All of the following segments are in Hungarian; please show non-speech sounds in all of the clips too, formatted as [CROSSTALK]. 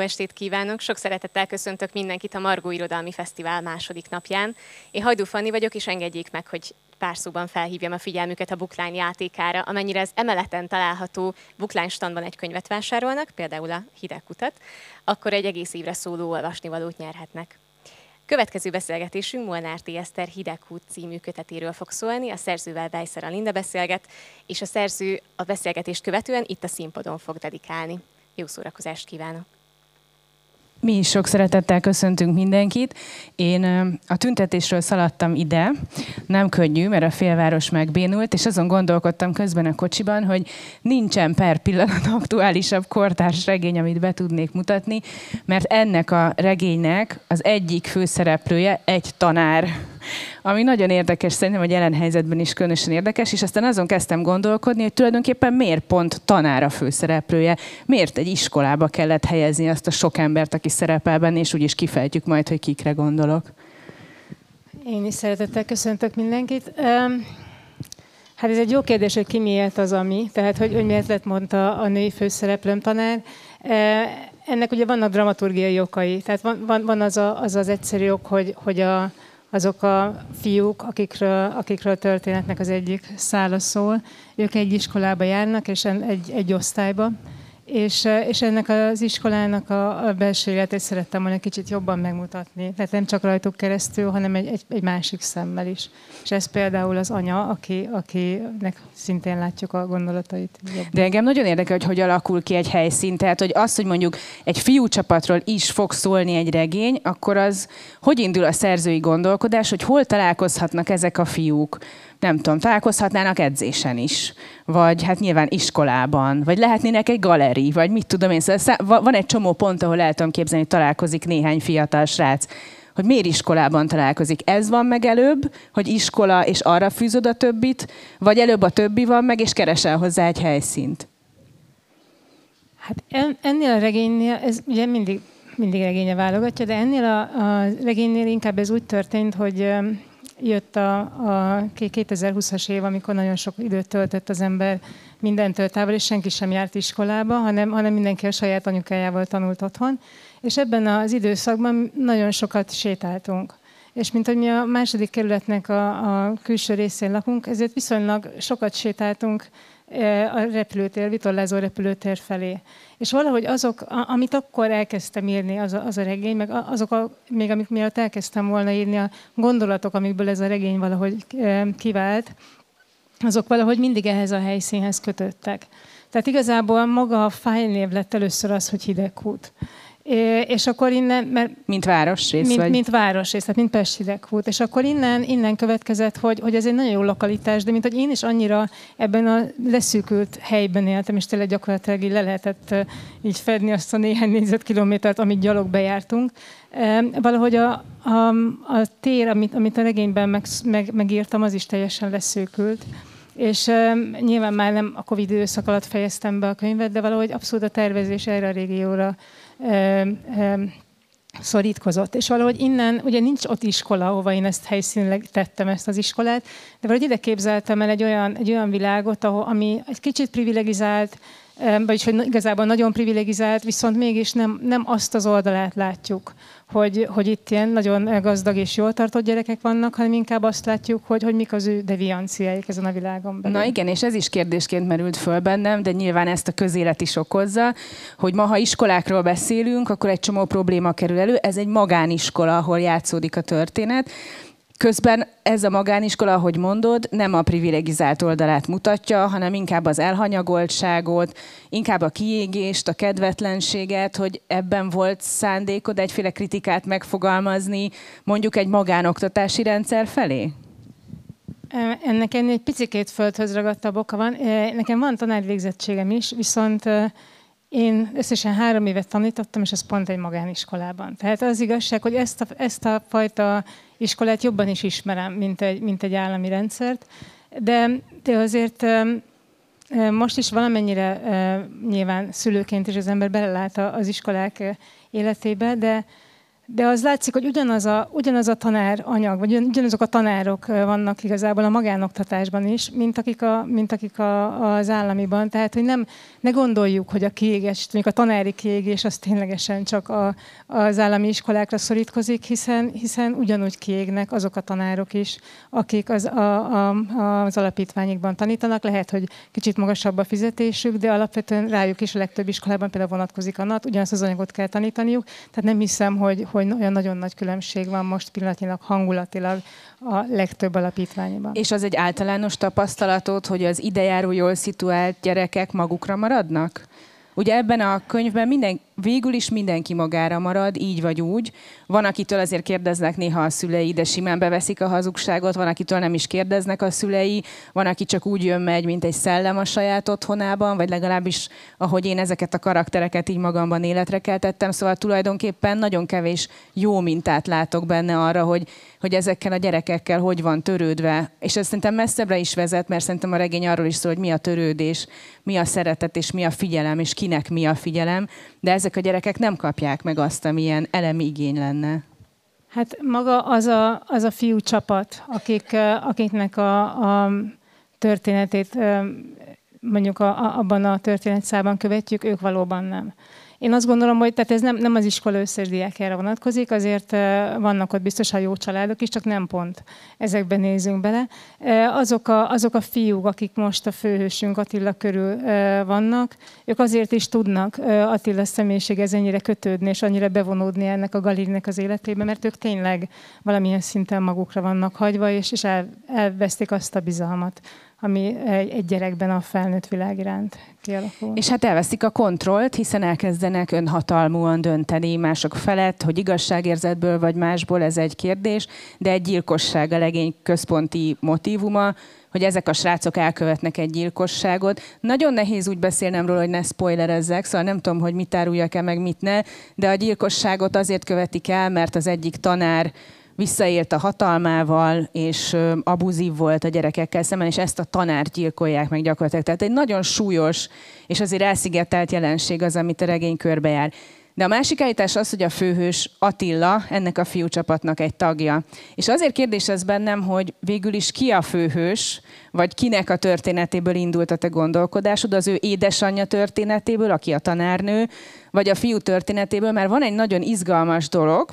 Estét kívánok! Sok szeretettel köszöntök mindenkit a Margó Irodalmi Fesztivál második napján. Én Hajdú Fanni vagyok, és engedjék meg, hogy pár szóban felhívjam a figyelmüket a Bookline játékára, amennyire az emeleten található Bookline standban egy könyvet vásárolnak, például a Hideg kutat, akkor egy egész évre szóló olvasnivalót nyerhetnek. Következő beszélgetésünk Molnár T. Eszter Hidegkút című kötetéről fog szólni, a szerzővel Bejszer Linda beszélget, és a szerző a beszélgetést követően itt a színpadon fog dedikálni. Jó szórakozást kívánok! Mi is sok szeretettel köszöntünk mindenkit. Én a tüntetésről szaladtam ide, nem könnyű, mert a félváros megbénult, és azon gondolkodtam közben a kocsiban, hogy nincsen per pillanat aktuálisabb kortárs regény, amit be tudnék mutatni, mert ennek a regénynek az egyik főszereplője egy tanár ami nagyon érdekes, szerintem a jelen helyzetben is különösen érdekes, és aztán azon kezdtem gondolkodni, hogy tulajdonképpen miért pont tanára főszereplője, miért egy iskolába kellett helyezni azt a sok embert, aki szerepel benne, és úgyis kifejtjük majd, hogy kikre gondolok. Én is szeretettel köszöntök mindenkit. Hát ez egy jó kérdés, hogy ki miért az, ami. Tehát, hogy, hogy miért lett mondta a női főszereplőm tanár. Ennek ugye vannak dramaturgiai okai. Tehát van, van, van az, a, az az egyszerű ok, hogy, hogy a, azok a fiúk, akikről, akikről történetnek az egyik szála szól, ők egy iskolába járnak, és egy, egy osztályba, és, és ennek az iskolának a, a belső életét szerettem volna kicsit jobban megmutatni. Tehát nem csak rajtuk keresztül, hanem egy, egy, egy másik szemmel is. És ez például az anya, aki, akinek szintén látjuk a gondolatait. Jobban. De engem nagyon érdekel, hogy hogy alakul ki egy helyszín. Tehát, hogy az, hogy mondjuk egy fiú csapatról is fog szólni egy regény, akkor az hogy indul a szerzői gondolkodás, hogy hol találkozhatnak ezek a fiúk? Nem tudom, találkozhatnának edzésen is, vagy hát nyilván iskolában, vagy lehetnének egy galeri, vagy mit tudom én. Szóval van egy csomó pont, ahol el tudom képzelni, hogy találkozik néhány fiatal srác hogy miért iskolában találkozik. Ez van meg előbb, hogy iskola, és arra fűzöd a többit, vagy előbb a többi van meg, és keresel hozzá egy helyszínt? Hát ennél a regénynél, ez ugye mindig, mindig regénye válogatja, de ennél a, a regénynél inkább ez úgy történt, hogy jött a, a 2020-as év, amikor nagyon sok időt töltött az ember mindentől távol, és senki sem járt iskolába, hanem, hanem mindenki a saját anyukájával tanult otthon. És ebben az időszakban nagyon sokat sétáltunk. És mint hogy mi a második kerületnek a, a külső részén lakunk, ezért viszonylag sokat sétáltunk a repülőtér, vitorlázó repülőtér felé. És valahogy azok, amit akkor elkezdtem írni, az a, az a regény, meg azok, a, még amik miatt elkezdtem volna írni, a gondolatok, amikből ez a regény valahogy kivált, azok valahogy mindig ehhez a helyszínhez kötöttek. Tehát igazából maga a fájlnév lett először az, hogy hidegkút. És akkor innen, mert... Mint városrész, mint, vagy? Mint városrész, tehát mint Pest Hideghút. És akkor innen, innen következett, hogy, hogy ez egy nagyon jó lokalitás, de mint hogy én is annyira ebben a leszűkült helyben éltem, és tényleg gyakorlatilag így le lehetett így fedni azt a néhány négyzetkilométert, amit gyalog bejártunk. Valahogy a, a, a tér, amit, amit a regényben meg, meg, megírtam, az is teljesen leszűkült. És um, nyilván már nem a Covid időszak alatt fejeztem be a könyvet, de valahogy abszolút a tervezés erre a régióra szorítkozott. És valahogy innen, ugye nincs ott iskola, ahova én ezt helyszínleg tettem, ezt az iskolát, de valahogy ide képzeltem el egy olyan, egy olyan világot, ahol, ami egy kicsit privilegizált, vagyis hogy igazából nagyon privilegizált, viszont mégis nem, nem azt az oldalát látjuk, hogy, hogy itt ilyen nagyon gazdag és jól tartott gyerekek vannak, hanem inkább azt látjuk, hogy, hogy mik az ő devianciáik ezen a világon belül. Na igen, és ez is kérdésként merült föl bennem, de nyilván ezt a közélet is okozza, hogy ma, ha iskolákról beszélünk, akkor egy csomó probléma kerül elő. Ez egy magániskola, ahol játszódik a történet, Közben ez a magániskola, ahogy mondod, nem a privilegizált oldalát mutatja, hanem inkább az elhanyagoltságot, inkább a kiégést, a kedvetlenséget, hogy ebben volt szándékod egyféle kritikát megfogalmazni, mondjuk egy magánoktatási rendszer felé? Ennek egy picikét földhöz ragadtabb oka van. Nekem van tanárvégzettségem is, viszont én összesen három évet tanítottam, és ez pont egy magániskolában. Tehát az igazság, hogy ezt a, ezt a fajta iskolát jobban is ismerem, mint egy, mint egy állami rendszert, de, de azért most is valamennyire nyilván szülőként is az ember belelát az iskolák életébe, de, de az látszik, hogy ugyanaz a, ugyanaz a tanár anyag, vagy ugyanazok a tanárok vannak igazából a magánoktatásban is, mint akik, a, mint akik a, az államiban. Tehát, hogy nem, ne gondoljuk, hogy a kiégés, mondjuk a tanári kiégés az ténylegesen csak a, az állami iskolákra szorítkozik, hiszen, hiszen ugyanúgy kiégnek azok a tanárok is, akik az, a, a, az alapítványikban tanítanak. Lehet, hogy kicsit magasabb a fizetésük, de alapvetően rájuk is a legtöbb iskolában például vonatkozik a NAT, ugyanazt az anyagot kell tanítaniuk. Tehát nem hiszem, hogy, hogy hogy olyan nagyon nagy különbség van most pillanatnyilag hangulatilag a legtöbb alapítványban. És az egy általános tapasztalatod, hogy az idejáró jól szituált gyerekek magukra maradnak? Ugye ebben a könyvben minden, végül is mindenki magára marad, így vagy úgy. Van, akitől azért kérdeznek néha a szülei, de simán beveszik a hazugságot, van, akitől nem is kérdeznek a szülei, van, aki csak úgy jön megy, mint egy szellem a saját otthonában, vagy legalábbis ahogy én ezeket a karaktereket így magamban életre keltettem, szóval tulajdonképpen nagyon kevés jó mintát látok benne arra, hogy, hogy ezekkel a gyerekekkel hogy van törődve. És ez szerintem messzebbre is vezet, mert szerintem a regény arról is szól, hogy mi a törődés, mi a szeretet és mi a figyelem, és kinek mi a figyelem, de ezek a gyerekek nem kapják meg azt, amilyen elemi igény lenne. Hát maga az a, az a fiú csapat, akik, akiknek a, a történetét mondjuk a, a, abban a történetszában követjük, ők valóban nem. Én azt gondolom, hogy tehát ez nem, nem az iskola összes diákjára vonatkozik, azért vannak ott biztosan jó családok is, csak nem pont ezekben nézünk bele. Azok a, azok a fiúk, akik most a főhősünk Attila körül vannak, ők azért is tudnak Attila személyiséghez ennyire kötődni, és annyira bevonódni ennek a galérinek az életébe, mert ők tényleg valamilyen szinten magukra vannak hagyva, és, és el, elvesztik azt a bizalmat, ami egy, gyerekben a felnőtt világ iránt kialakul. És hát elveszik a kontrollt, hiszen elkezdenek önhatalmúan dönteni mások felett, hogy igazságérzetből vagy másból, ez egy kérdés, de egy gyilkosság a legény központi motivuma, hogy ezek a srácok elkövetnek egy gyilkosságot. Nagyon nehéz úgy beszélnem róla, hogy ne spoilerezzek, szóval nem tudom, hogy mit áruljak-e, meg mit ne, de a gyilkosságot azért követik el, mert az egyik tanár visszaélt a hatalmával, és abuzív volt a gyerekekkel szemben, és ezt a tanárt gyilkolják meg gyakorlatilag. Tehát egy nagyon súlyos és azért elszigetelt jelenség az, amit a regény körbejár. De a másik állítás az, hogy a főhős Attila ennek a fiúcsapatnak egy tagja. És azért kérdés ez bennem, hogy végül is ki a főhős, vagy kinek a történetéből indult a te gondolkodásod, az ő édesanyja történetéből, aki a tanárnő, vagy a fiú történetéből, mert van egy nagyon izgalmas dolog,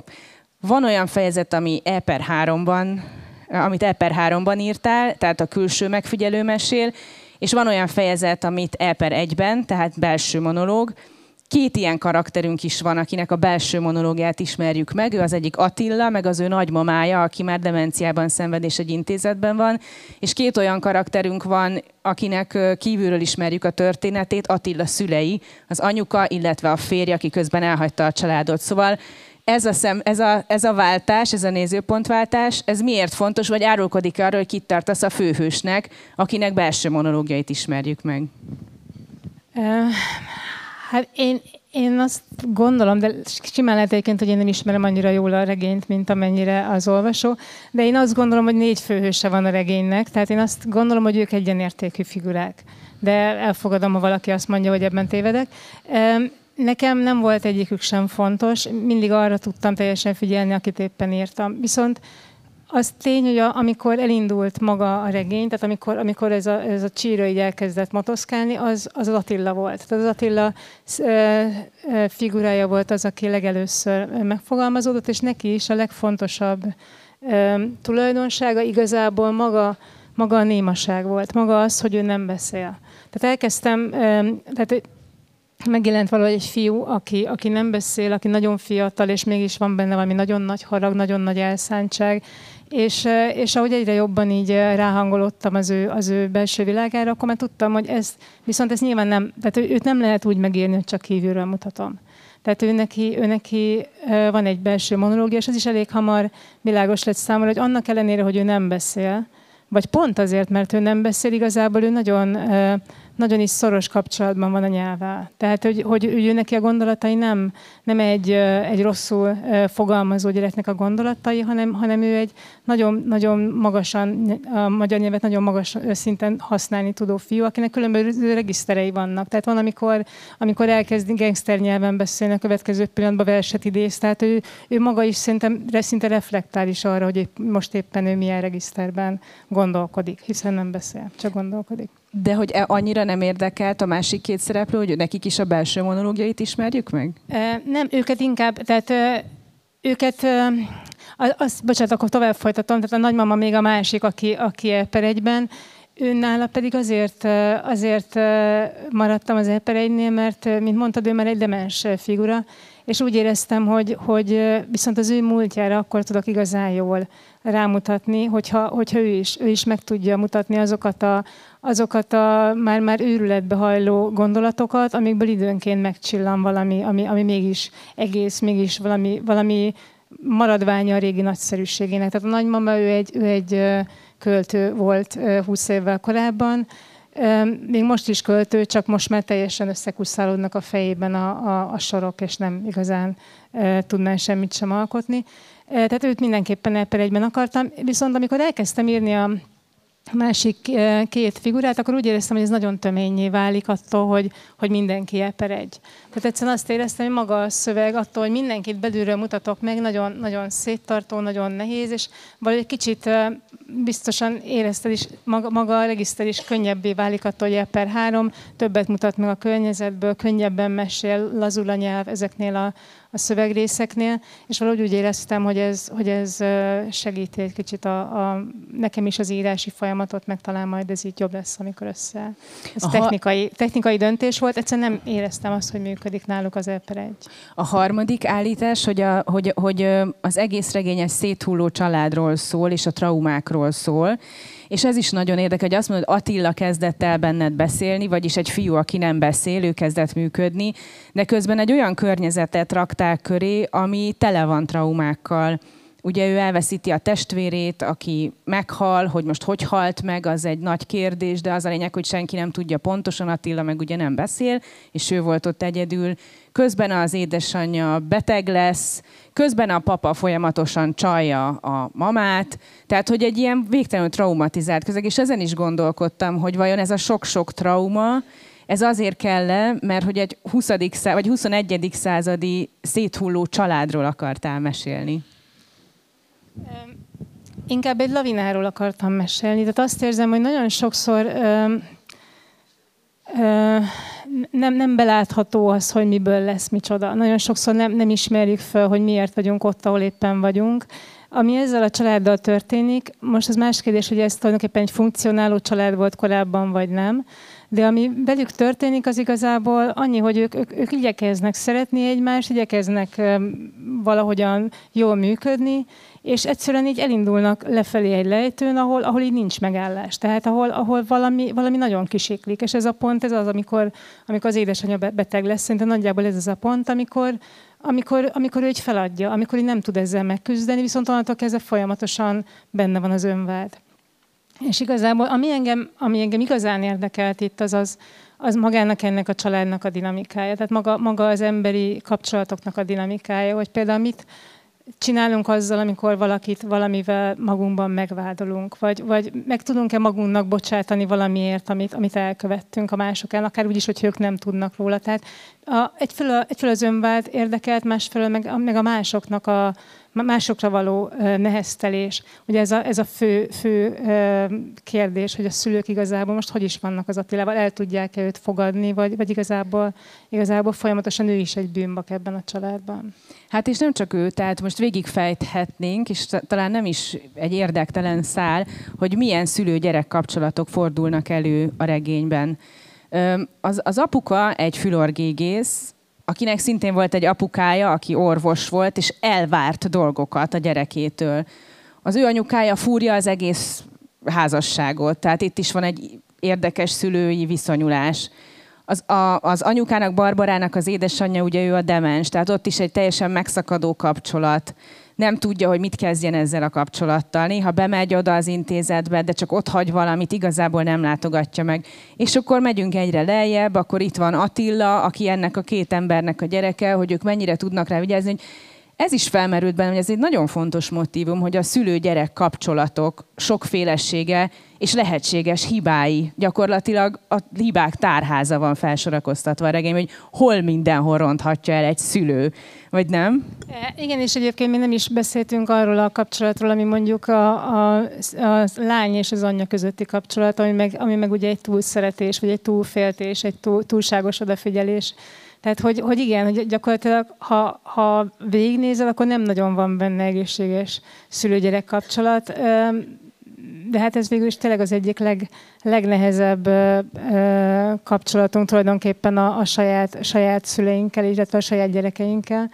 van olyan fejezet, ami E per 3-ban, amit E per 3-ban írtál, tehát a külső megfigyelő mesél, és van olyan fejezet, amit E per 1-ben, tehát belső monológ. Két ilyen karakterünk is van, akinek a belső monológiát ismerjük meg. Ő az egyik Attila, meg az ő nagymamája, aki már demenciában szenved és egy intézetben van. És két olyan karakterünk van, akinek kívülről ismerjük a történetét, Attila szülei, az anyuka, illetve a férje, aki közben elhagyta a családot. Szóval ez a, szem, ez, a, ez a váltás, ez a nézőpontváltás, ez miért fontos, vagy árulkodik arra, hogy kit tartasz a főhősnek, akinek belső monológiait ismerjük meg? Hát én, én azt gondolom, de simán lehet egyébként, hogy én nem ismerem annyira jól a regényt, mint amennyire az olvasó, de én azt gondolom, hogy négy főhőse van a regénynek, tehát én azt gondolom, hogy ők egyenértékű figurák. De elfogadom, ha valaki azt mondja, hogy ebben tévedek. Nekem nem volt egyikük sem fontos, mindig arra tudtam teljesen figyelni, akit éppen írtam. Viszont az tény, hogy a, amikor elindult maga a regény, tehát amikor, amikor ez, a, ez a csíra így elkezdett motoszkálni, az, az Attila volt. Tehát az Attila figurája volt az, aki legelőször megfogalmazódott, és neki is a legfontosabb tulajdonsága igazából maga, maga a némaság volt, maga az, hogy ő nem beszél. Tehát elkezdtem, tehát megjelent valahogy egy fiú, aki, aki nem beszél, aki nagyon fiatal, és mégis van benne valami nagyon nagy harag, nagyon nagy elszántság, és, és ahogy egyre jobban így ráhangolódtam az ő, az ő belső világára, akkor már tudtam, hogy ez, viszont ez nyilván nem, tehát őt nem lehet úgy megírni, hogy csak kívülről mutatom. Tehát ő neki, ő neki van egy belső monológia, és az is elég hamar világos lett számomra, hogy annak ellenére, hogy ő nem beszél, vagy pont azért, mert ő nem beszél, igazából ő nagyon nagyon is szoros kapcsolatban van a nyelvvel. Tehát, hogy, hogy ő neki a gondolatai nem, nem egy, egy rosszul fogalmazó gyereknek a gondolatai, hanem, hanem ő egy nagyon, nagyon magasan, a magyar nyelvet nagyon magas szinten használni tudó fiú, akinek különböző regiszterei vannak. Tehát van, amikor, amikor elkezd gangster nyelven beszélni, a következő pillanatban verset idéz. Tehát ő, ő maga is szerintem szinte reflektál is arra, hogy most éppen ő milyen regiszterben gondolkodik, hiszen nem beszél, csak gondolkodik. De hogy e annyira nem érdekelt a másik két szereplő, hogy nekik is a belső monológiait ismerjük meg? Nem, őket inkább, tehát őket, azt, bocsánat, akkor tovább folytatom, tehát a nagymama még a másik, aki, aki per egyben, Őnála pedig azért, azért maradtam az Eper mert, mint mondtad, ő már egy demens figura, és úgy éreztem, hogy, hogy viszont az ő múltjára akkor tudok igazán jól rámutatni, hogyha, hogyha ő, is, ő is meg tudja mutatni azokat a, azokat a már, már őrületbe hajló gondolatokat, amikből időnként megcsillan valami, ami, ami mégis egész, mégis valami, valami maradványa a régi nagyszerűségének. Tehát a nagymama, ő egy, ő egy költő volt 20 évvel korábban, még most is költő, csak most már teljesen összekuszálódnak a fejében a, a, a sorok, és nem igazán tudná semmit sem alkotni. Tehát őt mindenképpen elper egyben akartam. Viszont amikor elkezdtem írni a másik eh, két figurát, akkor úgy éreztem, hogy ez nagyon töményé válik attól, hogy, hogy mindenki eper egy. Tehát egyszerűen azt éreztem, hogy maga a szöveg attól, hogy mindenkit belülről mutatok meg, nagyon, nagyon széttartó, nagyon nehéz, és valahogy egy kicsit eh, biztosan érezted is, maga, maga a regiszter is könnyebbé válik attól, hogy eper három, többet mutat meg a környezetből, könnyebben mesél, lazul a nyelv ezeknél a, a szövegrészeknél, és valahogy úgy éreztem, hogy ez, hogy ez segíti egy kicsit a, a, nekem is az írási folyamatot, meg talán majd ez így jobb lesz, amikor össze. Ez technikai, technikai döntés volt, egyszerűen nem éreztem azt, hogy működik náluk az Eper egy. A harmadik állítás, hogy, a, hogy, hogy az egész regényes széthulló családról szól, és a traumákról szól, és ez is nagyon érdekes, hogy azt mondod, Attila kezdett el benned beszélni, vagyis egy fiú, aki nem beszél, ő kezdett működni, de közben egy olyan környezetet raktál köré, ami tele van traumákkal. Ugye ő elveszíti a testvérét, aki meghal, hogy most hogy halt meg, az egy nagy kérdés, de az a lényeg, hogy senki nem tudja pontosan, Attila meg ugye nem beszél, és ő volt ott egyedül. Közben az édesanyja beteg lesz, közben a papa folyamatosan csalja a mamát, tehát hogy egy ilyen végtelenül traumatizált közeg, és ezen is gondolkodtam, hogy vajon ez a sok-sok trauma, ez azért kell -e, mert hogy egy 20. Szá- vagy 21. századi széthulló családról akartál mesélni. Inkább egy lavináról akartam mesélni. Tehát azt érzem, hogy nagyon sokszor nem, nem belátható az, hogy miből lesz micsoda. Nagyon sokszor nem, nem ismerjük fel, hogy miért vagyunk ott, ahol éppen vagyunk. Ami ezzel a családdal történik, most az más kérdés, hogy ez tulajdonképpen egy funkcionáló család volt korábban, vagy nem. De ami velük történik, az igazából annyi, hogy ők, ők, ők igyekeznek szeretni egymást, igyekeznek valahogyan jól működni, és egyszerűen így elindulnak lefelé egy lejtőn, ahol, ahol így nincs megállás. Tehát ahol, ahol valami, valami nagyon kisiklik. És ez a pont, ez az, amikor, amikor az édesanyja beteg lesz. Szerintem nagyjából ez az a pont, amikor, amikor, amikor ő így feladja, amikor így nem tud ezzel megküzdeni, viszont onnantól kezdve folyamatosan benne van az önvád. És igazából, ami engem, ami engem igazán érdekelt itt, az, az, az magának ennek a családnak a dinamikája, tehát maga, maga az emberi kapcsolatoknak a dinamikája, hogy például mit, csinálunk azzal, amikor valakit valamivel magunkban megvádolunk, vagy, vagy meg tudunk-e magunknak bocsátani valamiért, amit, amit elkövettünk a mások el, akár úgy is, hogy ők nem tudnak róla. Tehát a, egyfelől, egyfelől az önvált érdekelt, másfelől meg, meg a másoknak a, másokra való neheztelés. Ugye ez a, ez a fő, fő kérdés, hogy a szülők igazából most hogy is vannak az Attilával, el tudják-e őt fogadni, vagy, vagy igazából, igazából folyamatosan ő is egy bűnbak ebben a családban. Hát és nem csak ő, tehát most végigfejthetnénk, és talán nem is egy érdektelen szál, hogy milyen szülő-gyerek kapcsolatok fordulnak elő a regényben. Az, az apuka egy fülorgégész, akinek szintén volt egy apukája, aki orvos volt, és elvárt dolgokat a gyerekétől. Az ő anyukája fúrja az egész házasságot, tehát itt is van egy érdekes szülői viszonyulás. Az, a, az anyukának, Barbarának az édesanyja, ugye ő a demens, tehát ott is egy teljesen megszakadó kapcsolat. Nem tudja, hogy mit kezdjen ezzel a kapcsolattal. Néha bemegy oda az intézetbe, de csak ott hagy valamit, igazából nem látogatja meg. És akkor megyünk egyre lejjebb, akkor itt van Attila, aki ennek a két embernek a gyereke, hogy ők mennyire tudnak rá vigyázni, hogy ez is felmerült bennem, hogy ez egy nagyon fontos motivum, hogy a szülő-gyerek kapcsolatok sokfélesége és lehetséges hibái. Gyakorlatilag a hibák tárháza van felsorakoztatva a regény, hogy hol mindenhol ronthatja el egy szülő, vagy nem? E, igen, és egyébként mi nem is beszéltünk arról a kapcsolatról, ami mondjuk a, a, a lány és az anyja közötti kapcsolat, ami meg, ami meg ugye egy túlszeretés, vagy egy túlféltés, egy túl, túlságos odafigyelés. Tehát, hogy, hogy igen, hogy gyakorlatilag, ha, ha végignézel, akkor nem nagyon van benne egészséges szülőgyerek kapcsolat. De hát ez végül is tényleg az egyik leg, legnehezebb kapcsolatunk tulajdonképpen a, a saját, saját szüleinkkel, illetve a saját gyerekeinkkel.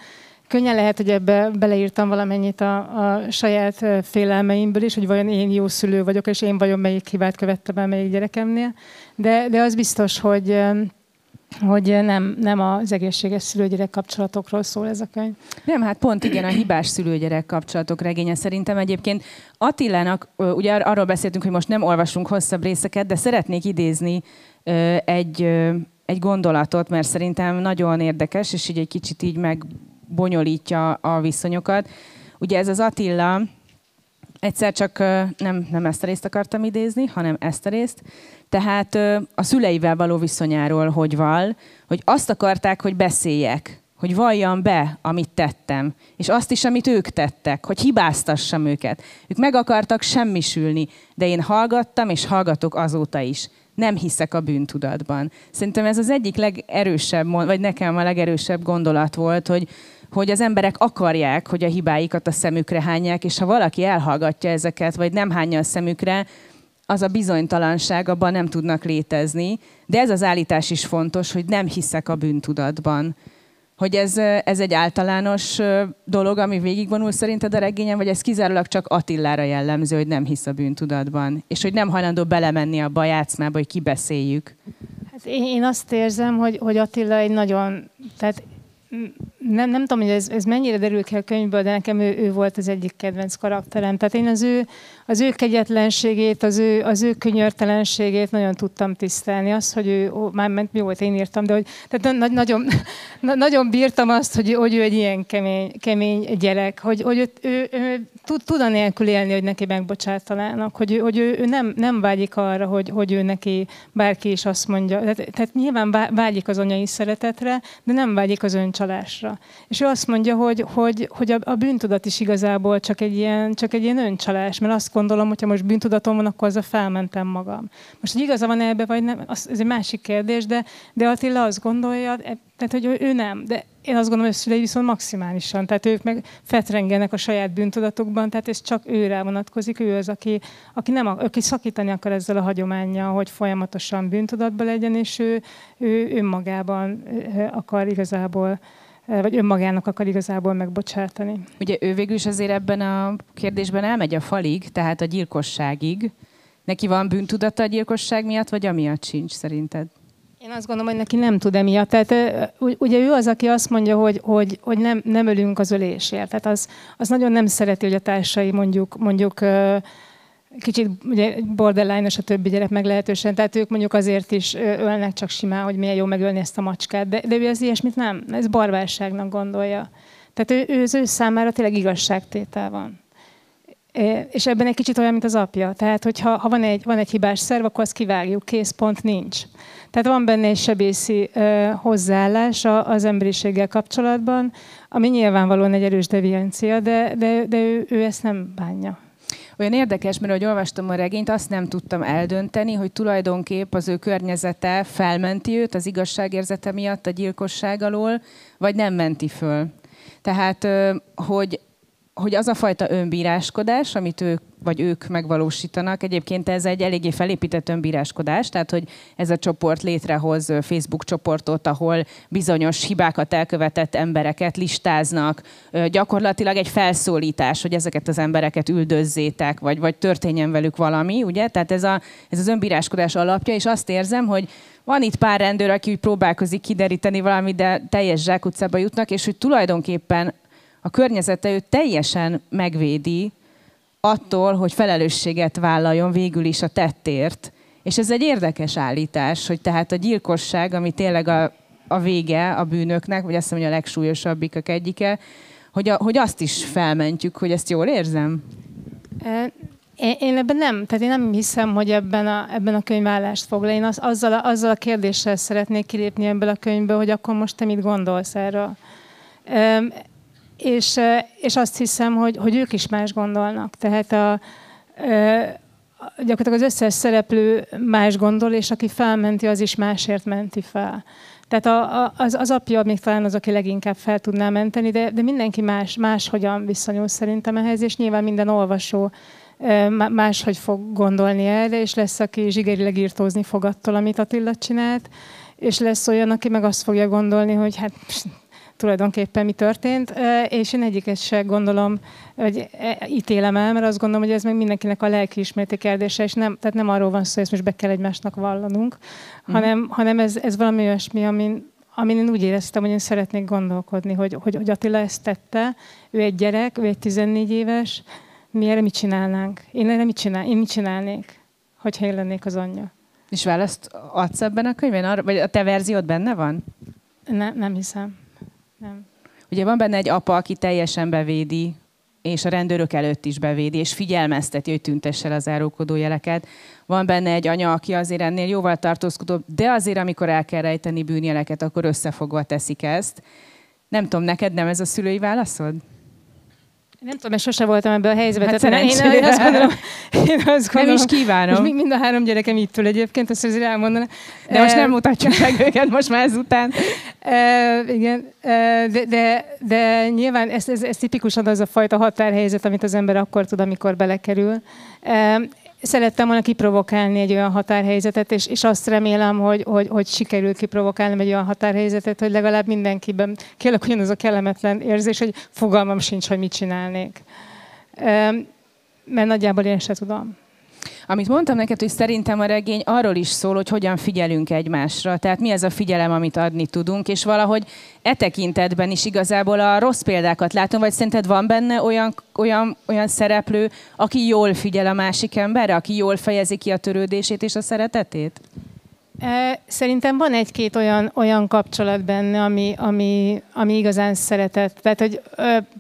Könnyen lehet, hogy ebbe beleírtam valamennyit a, a saját félelmeimből is, hogy vajon én jó szülő vagyok, és én vajon melyik hibát követtem el melyik gyerekemnél. De, de az biztos, hogy hogy nem, nem az egészséges szülőgyerek kapcsolatokról szól ez a könyv. Nem, hát pont igen, a hibás szülőgyerek kapcsolatok regénye szerintem egyébként Attilának, ugye arról beszéltünk, hogy most nem olvasunk hosszabb részeket, de szeretnék idézni egy, egy gondolatot, mert szerintem nagyon érdekes, és így egy kicsit így megbonyolítja a viszonyokat. Ugye ez az Attila, egyszer csak nem, nem ezt a részt akartam idézni, hanem ezt a részt. Tehát a szüleivel való viszonyáról, hogy val, hogy azt akarták, hogy beszéljek, hogy valljam be, amit tettem, és azt is, amit ők tettek, hogy hibáztassam őket. Ők meg akartak semmisülni, de én hallgattam, és hallgatok azóta is. Nem hiszek a bűntudatban. Szerintem ez az egyik legerősebb, vagy nekem a legerősebb gondolat volt, hogy, hogy az emberek akarják, hogy a hibáikat a szemükre hányják, és ha valaki elhallgatja ezeket, vagy nem hányja a szemükre, az a bizonytalanság, abban nem tudnak létezni. De ez az állítás is fontos, hogy nem hiszek a bűntudatban. Hogy ez, ez egy általános dolog, ami végigvonul szerinted a regényen, vagy ez kizárólag csak Attilára jellemző, hogy nem hisz a bűntudatban? És hogy nem hajlandó belemenni a bajátszmába, hogy kibeszéljük? Hát én, én azt érzem, hogy, hogy Attila egy nagyon, tehát nem, nem tudom, hogy ez, ez mennyire derül ki a könyvből, de nekem ő, ő volt az egyik kedvenc karakterem. Tehát én az ő, az ő kegyetlenségét, az ő, az ő könyörtelenségét nagyon tudtam tisztelni. Az, hogy ő, ó, már ment, jó volt, én írtam, de hogy, tehát na, nagyon, [LAUGHS] na, nagyon bírtam azt, hogy, hogy ő egy ilyen kemény, kemény gyerek, hogy, hogy ő, ő, ő tud, tud anélkül élni, hogy neki megbocsátanának, hogy, hogy ő, ő nem, nem vágyik arra, hogy, hogy ő neki bárki is azt mondja. Tehát, tehát nyilván vágyik az anyai szeretetre, de nem vágyik az öncsalásra. És ő azt mondja, hogy, hogy, hogy a, bűntudat is igazából csak egy, ilyen, csak egy ilyen öncsalás, mert azt gondolom, hogy ha most bűntudatom van, akkor az a felmentem magam. Most, hogy igaza van ebbe, vagy nem, az, ez egy másik kérdés, de, de Attila azt gondolja, e, tehát, hogy ő, ő nem, de én azt gondolom, hogy a szülei viszont maximálisan, tehát ők meg fetrengenek a saját bűntudatukban, tehát ez csak őre vonatkozik, ő az, aki, aki, nem, aki szakítani akar ezzel a hagyományjal, hogy folyamatosan bűntudatban legyen, és ő, ő önmagában akar igazából vagy önmagának akar igazából megbocsátani. Ugye ő végül is azért ebben a kérdésben elmegy a falig, tehát a gyilkosságig. Neki van bűntudata a gyilkosság miatt, vagy amiatt sincs szerinted? Én azt gondolom, hogy neki nem tud emiatt. Tehát ugye ő az, aki azt mondja, hogy, hogy, hogy nem, nem ölünk az ölésért. Tehát az, az nagyon nem szereti, hogy a társai mondjuk, mondjuk kicsit ugye borderline a többi gyerek meglehetősen, tehát ők mondjuk azért is ölnek csak simán, hogy milyen jó megölni ezt a macskát, de, de ő az ilyesmit nem, ez barbárságnak gondolja. Tehát ő, ő, az ő számára tényleg igazságtétel van. És ebben egy kicsit olyan, mint az apja. Tehát, hogyha ha van egy, van egy hibás szerv, akkor azt kivágjuk, kész, pont nincs. Tehát van benne egy sebészi uh, hozzáállás az emberiséggel kapcsolatban, ami nyilvánvalóan egy erős deviancia, de, de, de ő, ő ezt nem bánja. Olyan érdekes, mert ahogy olvastam a regényt, azt nem tudtam eldönteni, hogy tulajdonképp az ő környezete felmenti őt az igazságérzete miatt a gyilkosság alól, vagy nem menti föl. Tehát, hogy hogy az a fajta önbíráskodás, amit ők vagy ők megvalósítanak. Egyébként ez egy eléggé felépített önbíráskodás, tehát hogy ez a csoport létrehoz Facebook csoportot, ahol bizonyos hibákat elkövetett embereket listáznak. Gyakorlatilag egy felszólítás, hogy ezeket az embereket üldözzétek, vagy, vagy történjen velük valami, ugye? Tehát ez, a, ez az önbíráskodás alapja, és azt érzem, hogy van itt pár rendőr, aki próbálkozik kideríteni valamit, de teljes zsákutcába jutnak, és hogy tulajdonképpen a környezete őt teljesen megvédi attól, hogy felelősséget vállaljon végül is a tettért. És ez egy érdekes állítás, hogy tehát a gyilkosság, ami tényleg a, a vége a bűnöknek, vagy azt mondja a legsúlyosabbikak egyike, hogy, a, hogy azt is felmentjük, hogy ezt jól érzem? Én, én ebben nem, tehát én nem hiszem, hogy ebben a, ebben a könyv állást foglal. Én az, azzal, a, azzal a kérdéssel szeretnék kilépni ebből a könyvből, hogy akkor most te mit gondolsz erről. És, és azt hiszem, hogy, hogy ők is más gondolnak. Tehát a, gyakorlatilag az összes szereplő más gondol, és aki felmenti, az is másért menti fel. Tehát a, az, az apja még talán az, aki leginkább fel tudná menteni, de, de mindenki más, máshogyan viszonyul szerintem ehhez, és nyilván minden olvasó máshogy fog gondolni erre, és lesz, aki zsigerileg írtózni fog attól, amit Attila csinált, és lesz olyan, aki meg azt fogja gondolni, hogy hát tulajdonképpen mi történt, és én egyiket se gondolom, hogy ítélem el, mert azt gondolom, hogy ez meg mindenkinek a lelkiismereti kérdése, és nem, tehát nem arról van szó, hogy ezt most be kell egymásnak vallanunk, mm. hanem, hanem ez, ez valami olyasmi, amin, amin én úgy éreztem, hogy én szeretnék gondolkodni, hogy, hogy, hogy Attila ezt tette, ő egy gyerek, ő egy 14 éves, mi erre mit csinálnánk? Én erre mit, csinál, én mit csinálnék, hogyha én lennék az anyja? És választ adsz ebben a könyvben? Arra, vagy a te verziód benne van? Ne, nem hiszem. Nem. Ugye van benne egy apa, aki teljesen bevédi, és a rendőrök előtt is bevédi, és figyelmezteti, hogy tüntesse el az árulkodó jeleket. Van benne egy anya, aki azért ennél jóval tartózkodó, de azért, amikor el kell rejteni bűnjeleket, akkor összefogva teszik ezt. Nem tudom, neked nem ez a szülői válaszod? Nem tudom, mert sose voltam ebben a helyzetben. Hát tehát én, én, azt gondolom, én azt gondolom, nem is kívánom. És mind a három gyerekem így től egyébként, azt azért elmondaná. De most nem mutatjuk meg őket most már ezután. Uh, igen, de, de, de nyilván ez, ez, ez tipikusan az a fajta határhelyzet, amit az ember akkor tud, amikor belekerül. Szerettem volna kiprovokálni egy olyan határhelyzetet, és, és azt remélem, hogy, hogy, hogy sikerül kiprovokálni egy olyan határhelyzetet, hogy legalább mindenkiben kialakuljon az a kellemetlen érzés, hogy fogalmam sincs, hogy mit csinálnék. Mert nagyjából én sem tudom. Amit mondtam neked, hogy szerintem a regény arról is szól, hogy hogyan figyelünk egymásra. Tehát mi ez a figyelem, amit adni tudunk, és valahogy e tekintetben is igazából a rossz példákat látom, vagy szerinted van benne olyan, olyan, olyan szereplő, aki jól figyel a másik emberre, aki jól fejezi ki a törődését és a szeretetét? Szerintem van egy-két olyan, olyan kapcsolat benne, ami, ami, ami igazán szeretett. Tehát, hogy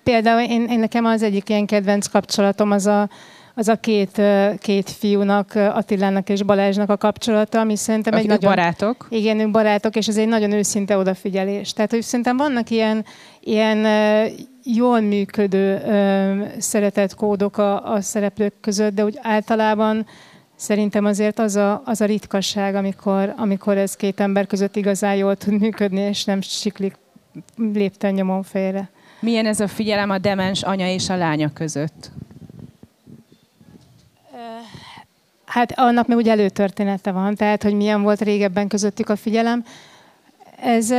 például én, én nekem az egyik ilyen kedvenc kapcsolatom az a, az a két, két fiúnak, Attilának és Balázsnak a kapcsolata, ami szerintem egy nagyon... barátok. Igen, ők barátok, és ez egy nagyon őszinte odafigyelés. Tehát, hogy szerintem vannak ilyen, ilyen jól működő szeretetkódok a, a szereplők között, de úgy általában szerintem azért az a, az a ritkasság, amikor, amikor ez két ember között igazán jól tud működni, és nem siklik lépten nyomon félre. Milyen ez a figyelem a demens anya és a lánya között? Hát annak még ugye előtörténete van, tehát hogy milyen volt régebben közöttük a figyelem. Ez,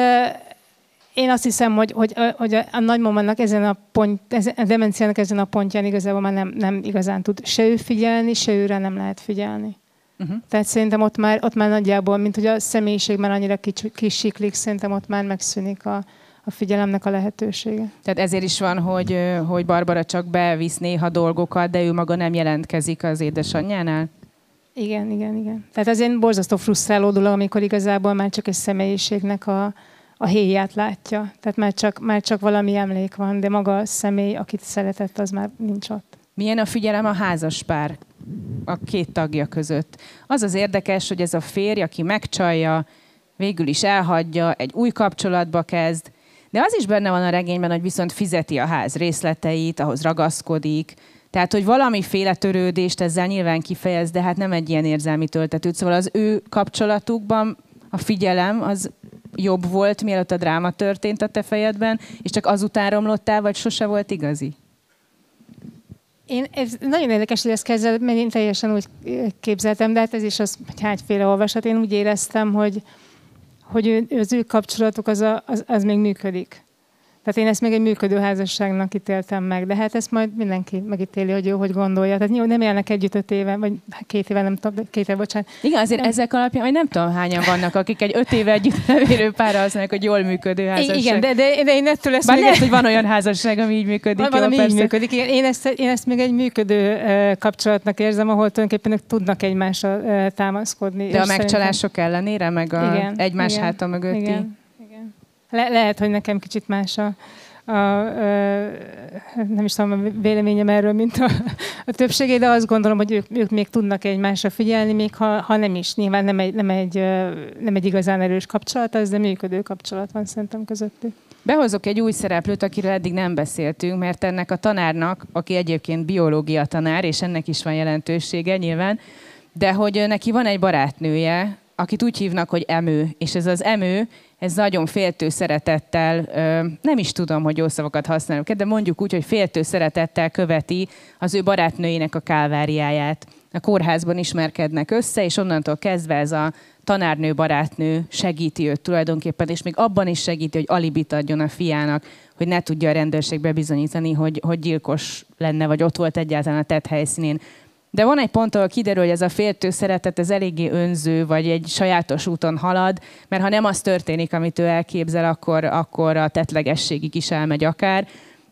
én azt hiszem, hogy, hogy, hogy a nagymamának ezen a pont, ezen, a demenciának ezen a pontján igazából már nem, nem igazán tud se ő figyelni, se őre nem lehet figyelni. Uh-huh. Tehát szerintem ott már, ott már nagyjából, mint hogy a személyiség már annyira kis, kisiklik, szerintem ott már megszűnik a, a figyelemnek a lehetősége. Tehát ezért is van, hogy, hogy Barbara csak bevisz néha dolgokat, de ő maga nem jelentkezik az édesanyjánál? Igen, igen, igen. Tehát ez egy borzasztó frusztráló dolog, amikor igazából már csak egy személyiségnek a, a héját látja. Tehát már csak, már csak valami emlék van, de maga a személy, akit szeretett, az már nincs ott. Milyen a figyelem a házas pár a két tagja között? Az az érdekes, hogy ez a férj, aki megcsalja, végül is elhagyja, egy új kapcsolatba kezd, de az is benne van a regényben, hogy viszont fizeti a ház részleteit, ahhoz ragaszkodik, tehát, hogy valamiféle törődést ezzel nyilván kifejez, de hát nem egy ilyen érzelmi töltetőt. Szóval az ő kapcsolatukban a figyelem az jobb volt, mielőtt a dráma történt a te fejedben, és csak azután romlottál, vagy sose volt igazi? Én, ez nagyon érdekes, hogy ezt kezded, mert én teljesen úgy képzeltem, de hát ez is az, hogy hányféle olvasat. Én úgy éreztem, hogy, hogy az ő kapcsolatuk az, a, az, az még működik. Tehát én ezt még egy működő házasságnak ítéltem meg, de hát ezt majd mindenki megítéli, hogy ő hogy gondolja. Tehát nyilván nem élnek együtt öt éve, vagy két éve, nem tudom, két éve, bocsánat. Igen, azért nem. ezek alapján, vagy nem tudom hányan vannak, akik egy öt éve együtt levérő párra azt mondják, hogy jól működő házasság. Igen, de, de, de én ettől ezt Bár lehet, egy... hogy van olyan házasság, ami így működik. Van, ami így működik. Igen, én, ezt, én ezt még egy működő kapcsolatnak érzem, ahol tulajdonképpen tudnak egymásra támaszkodni. De a megcsalások szerintem... ellenére, meg a igen, egymás igen, háta mögötti. Igen. Le- lehet, hogy nekem kicsit más a, a, a, nem is tudom a véleményem erről, mint a, a többségé, de azt gondolom, hogy ők, ők még tudnak egymásra figyelni, még ha, ha nem is. Nyilván nem egy, nem, egy, nem egy igazán erős kapcsolat, az de működő kapcsolat van szerintem közöttük. Behozok egy új szereplőt, akiről eddig nem beszéltünk, mert ennek a tanárnak, aki egyébként biológia tanár, és ennek is van jelentősége nyilván, de hogy neki van egy barátnője, akit úgy hívnak, hogy emő, és ez az emő, ez nagyon féltő szeretettel, nem is tudom, hogy jó szavakat használok, de mondjuk úgy, hogy féltő szeretettel követi az ő barátnőinek a káváriáját. A kórházban ismerkednek össze, és onnantól kezdve ez a tanárnő, barátnő segíti őt tulajdonképpen, és még abban is segíti, hogy alibit adjon a fiának, hogy ne tudja a rendőrségbe bizonyítani, hogy, hogy gyilkos lenne, vagy ott volt egyáltalán a tett helyszínén. De van egy pont, ahol kiderül, hogy ez a féltő szeretet ez eléggé önző, vagy egy sajátos úton halad, mert ha nem az történik, amit ő elképzel, akkor, akkor a tetlegességig is elmegy akár.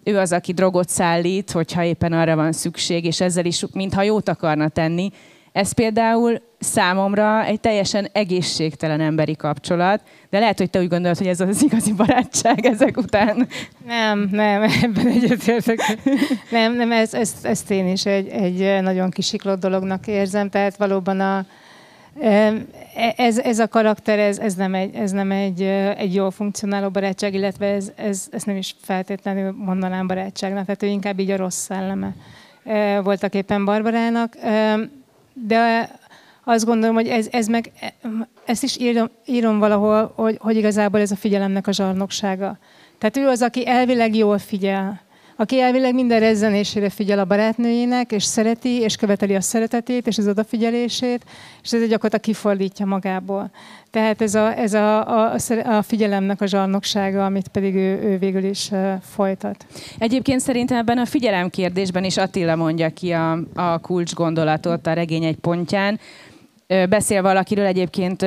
Ő az, aki drogot szállít, hogyha éppen arra van szükség, és ezzel is mintha jót akarna tenni, ez például számomra egy teljesen egészségtelen emberi kapcsolat, de lehet, hogy te úgy gondolod, hogy ez az igazi barátság ezek után. Nem, nem, ebben egyetértek. Nem, nem, ez, ezt, ezt én is egy, egy nagyon kisiklott dolognak érzem, tehát valóban a, ez, ez a karakter, ez, ez nem, egy, ez nem egy, egy jól funkcionáló barátság, illetve ez, ez, ez nem is feltétlenül mondanám barátságnak, tehát ő inkább így a rossz szelleme voltak éppen Barbarának de azt gondolom, hogy ez, ez meg, ezt is írom, írom valahol, hogy, hogy igazából ez a figyelemnek a zsarnoksága. Tehát ő az, aki elvileg jól figyel, aki elvileg minden rezzenésére figyel a barátnőjének, és szereti, és követeli a szeretetét, és az odafigyelését, és ez gyakorlatilag kifordítja magából. Tehát ez a, ez a, a, a figyelemnek a zsarnoksága, amit pedig ő, ő végül is folytat. Egyébként szerintem ebben a figyelem kérdésben is Attila mondja ki a, a kulcs gondolatot a regény egy pontján, beszél valakiről egyébként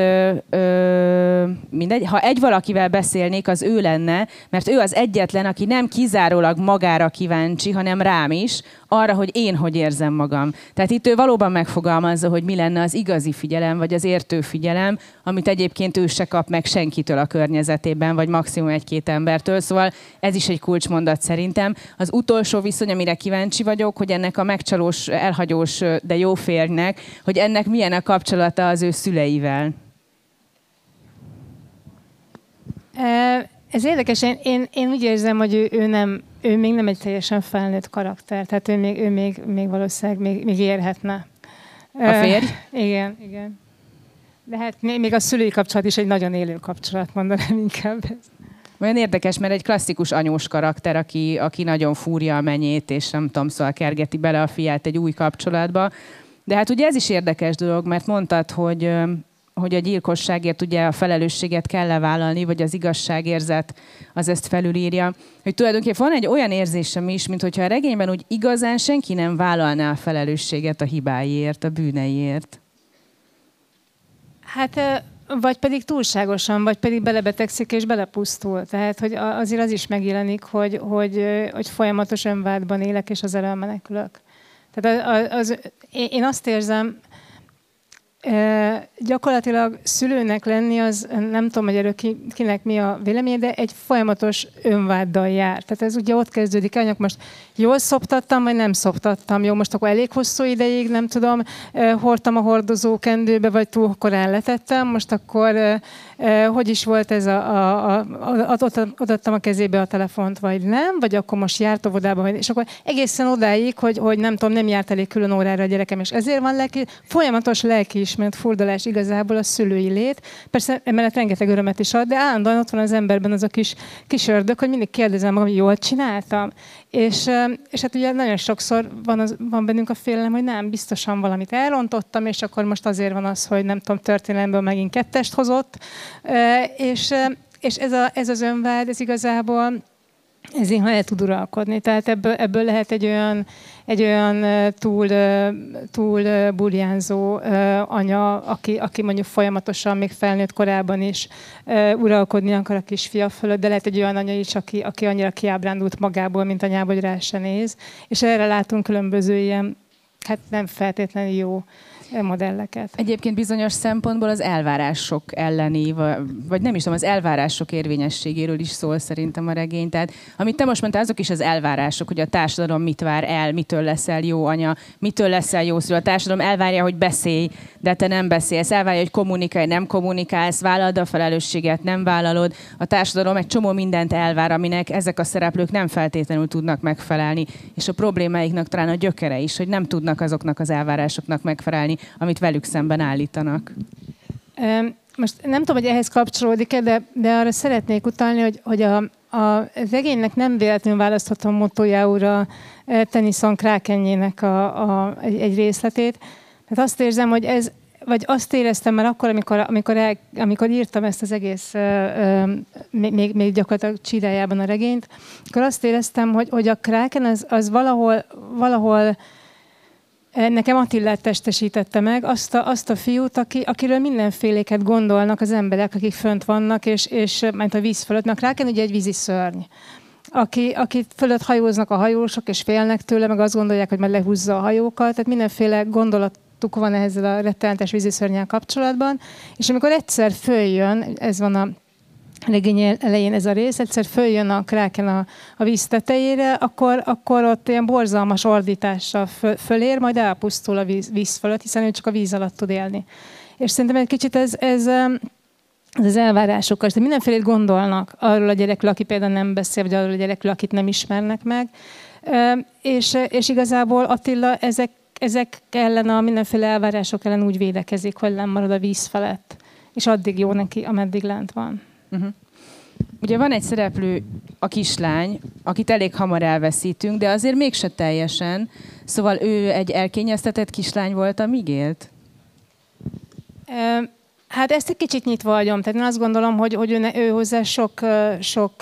mindegy. Ha egy valakivel beszélnék, az ő lenne, mert ő az egyetlen, aki nem kizárólag magára kíváncsi, hanem rám is, arra, hogy én hogy érzem magam. Tehát itt ő valóban megfogalmazza, hogy mi lenne az igazi figyelem, vagy az értő figyelem, amit egyébként ő se kap meg senkitől a környezetében, vagy maximum egy-két embertől. Szóval ez is egy kulcsmondat szerintem. Az utolsó viszony, amire kíváncsi vagyok, hogy ennek a megcsalós, elhagyós, de jó férjnek, hogy ennek milyen a kapcsolata az ő szüleivel. Ez érdekes, én, én, én úgy érzem, hogy ő, ő, nem, ő még nem egy teljesen felnőtt karakter, tehát ő még, ő még, még valószínűleg még, még érhetne. A férj? Uh, igen, igen. De hát még a szülői kapcsolat is egy nagyon élő kapcsolat, mondanám inkább. Olyan érdekes, mert egy klasszikus anyós karakter, aki, aki nagyon fúrja a menyét, és nem tudom, szóval kergeti bele a fiát egy új kapcsolatba. De hát ugye ez is érdekes dolog, mert mondtad, hogy hogy a gyilkosságért ugye a felelősséget kell levállalni, vagy az igazságérzet az ezt felülírja. Hogy tulajdonképpen van egy olyan érzésem is, mint hogyha a regényben úgy igazán senki nem vállalná a felelősséget a hibáiért, a bűneiért. Hát vagy pedig túlságosan, vagy pedig belebetegszik és belepusztul. Tehát, hogy azért az is megjelenik, hogy, hogy, hogy folyamatos önvádban élek, és az elől menekülök. Tehát az, az, én azt érzem, gyakorlatilag szülőnek lenni, az nem tudom, hogy erről kinek mi a véleménye, de egy folyamatos önváddal jár. Tehát ez ugye ott kezdődik, hogy most jól szoptattam, vagy nem szoptattam. Jó, most akkor elég hosszú ideig, nem tudom, hordtam a hordozó kendőbe, vagy túl korán letettem, most akkor hogy is volt ez a, a, a, a adottam a kezébe a telefont, vagy nem, vagy akkor most járt óvodába, vagy, és akkor egészen odáig, hogy, hogy nem tudom, nem járt elég külön órára a gyerekem, és ezért van lelki, folyamatos lelkiismeret fordulás igazából a szülői lét. Persze emellett rengeteg örömet is ad, de állandóan ott van az emberben az a kis, kis ördög, hogy mindig kérdezem magam, hogy jól csináltam. És, és hát ugye nagyon sokszor van, az, van bennünk a félelem, hogy nem, biztosan valamit elrontottam, és akkor most azért van az, hogy nem tudom, történelemből megint kettest hozott. És, és ez, a, ez az önvád, ez igazából ez néha el tud uralkodni. Tehát ebből, ebből lehet egy olyan, egy olyan túl, túl burjánzó anya, aki, aki mondjuk folyamatosan, még felnőtt korában is uralkodni akar a kisfia fölött, de lehet egy olyan anya is, aki, aki annyira kiábrándult magából, mint anyába, hogy rá se néz. És erre látunk különböző ilyen, hát nem feltétlenül jó modelleket. Egyébként bizonyos szempontból az elvárások elleni, vagy nem is tudom, az elvárások érvényességéről is szól szerintem a regény. Tehát amit te most mondtál, azok is az elvárások, hogy a társadalom mit vár el, mitől leszel jó anya, mitől leszel jó szülő. A társadalom elvárja, hogy beszélj, de te nem beszélsz. Elvárja, hogy kommunikálj, nem kommunikálsz, vállalod a felelősséget, nem vállalod. A társadalom egy csomó mindent elvár, aminek ezek a szereplők nem feltétlenül tudnak megfelelni. És a problémáiknak talán a gyökere is, hogy nem tudnak azoknak az elvárásoknak megfelelni, amit velük szemben állítanak. Most nem tudom, hogy ehhez kapcsolódik-e, de, de arra szeretnék utalni, hogy, hogy a, a regénynek nem véletlenül választhatom motójául a Tennyson Krakenjének a, a, egy, egy részletét. Tehát azt érzem, hogy ez, vagy azt éreztem már akkor, amikor, amikor, el, amikor írtam ezt az egész, uh, még, még gyakorlatilag csirájában a regényt, akkor azt éreztem, hogy, hogy a Kraken az, az valahol, valahol Nekem Attillát testesítette meg, azt a, azt a fiút, aki, akiről mindenféléket gondolnak az emberek, akik fönt vannak, és, és ment a víz fölött, mert Kraken ugye egy vízi szörny. Aki, aki fölött hajóznak a hajósok, és félnek tőle, meg azt gondolják, hogy majd lehúzza a hajókat, tehát mindenféle gondolatuk van ezzel a rettenetes víziszörnyel kapcsolatban, és amikor egyszer följön, ez van a regény elején ez a rész, egyszer följön a kráken a, a víz tetejére, akkor, akkor ott ilyen borzalmas ordítással föl, fölér, majd elpusztul a víz, víz fölött, hiszen ő csak a víz alatt tud élni. És szerintem egy kicsit ez, ez, ez az elvárásokkal, de mindenfélét gondolnak arról a gyerekről, aki például nem beszél, vagy arról a gyerekről, akit nem ismernek meg. És, és igazából Attila ezek, ezek ellen, a mindenféle elvárások ellen úgy védekezik, hogy nem marad a víz felett. És addig jó neki, ameddig lent van. Uh-huh. Ugye van egy szereplő, a kislány, akit elég hamar elveszítünk, de azért mégse teljesen. Szóval ő egy elkényeztetett kislány volt, amíg élt? Hát ezt egy kicsit nyitva vagyom. Tehát én azt gondolom, hogy, hogy ő, ő hozzá sok, sok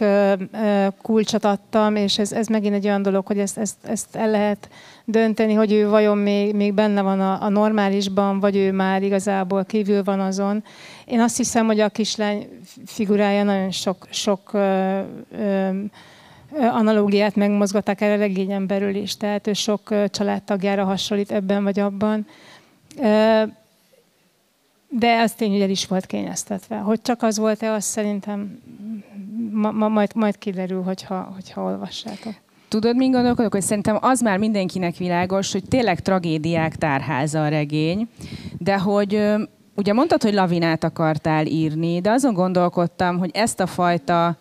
kulcsot adtam, és ez, ez megint egy olyan dolog, hogy ezt, ezt, ezt el lehet dönteni, hogy ő vajon még, még benne van a, a normálisban, vagy ő már igazából kívül van azon. Én azt hiszem, hogy a kislány figurája nagyon sok, sok ö, ö, analógiát megmozgatták el a regényen belül is, tehát ő sok családtagjára hasonlít ebben vagy abban. De az tény, hogy el is volt kényeztetve. Hogy csak az volt-e, azt szerintem ma, ma, majd, majd kiderül, hogyha, hogyha olvassátok. Tudod, mi gondolkodok, hogy szerintem az már mindenkinek világos, hogy tényleg tragédiák tárháza a regény, de hogy ugye mondtad, hogy lavinát akartál írni, de azon gondolkodtam, hogy ezt a fajta